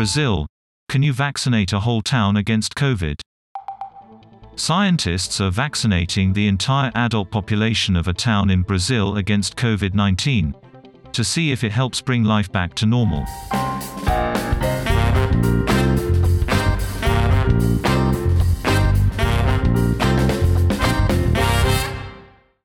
Brazil, can you vaccinate a whole town against COVID? Scientists are vaccinating the entire adult population of a town in Brazil against COVID 19 to see if it helps bring life back to normal.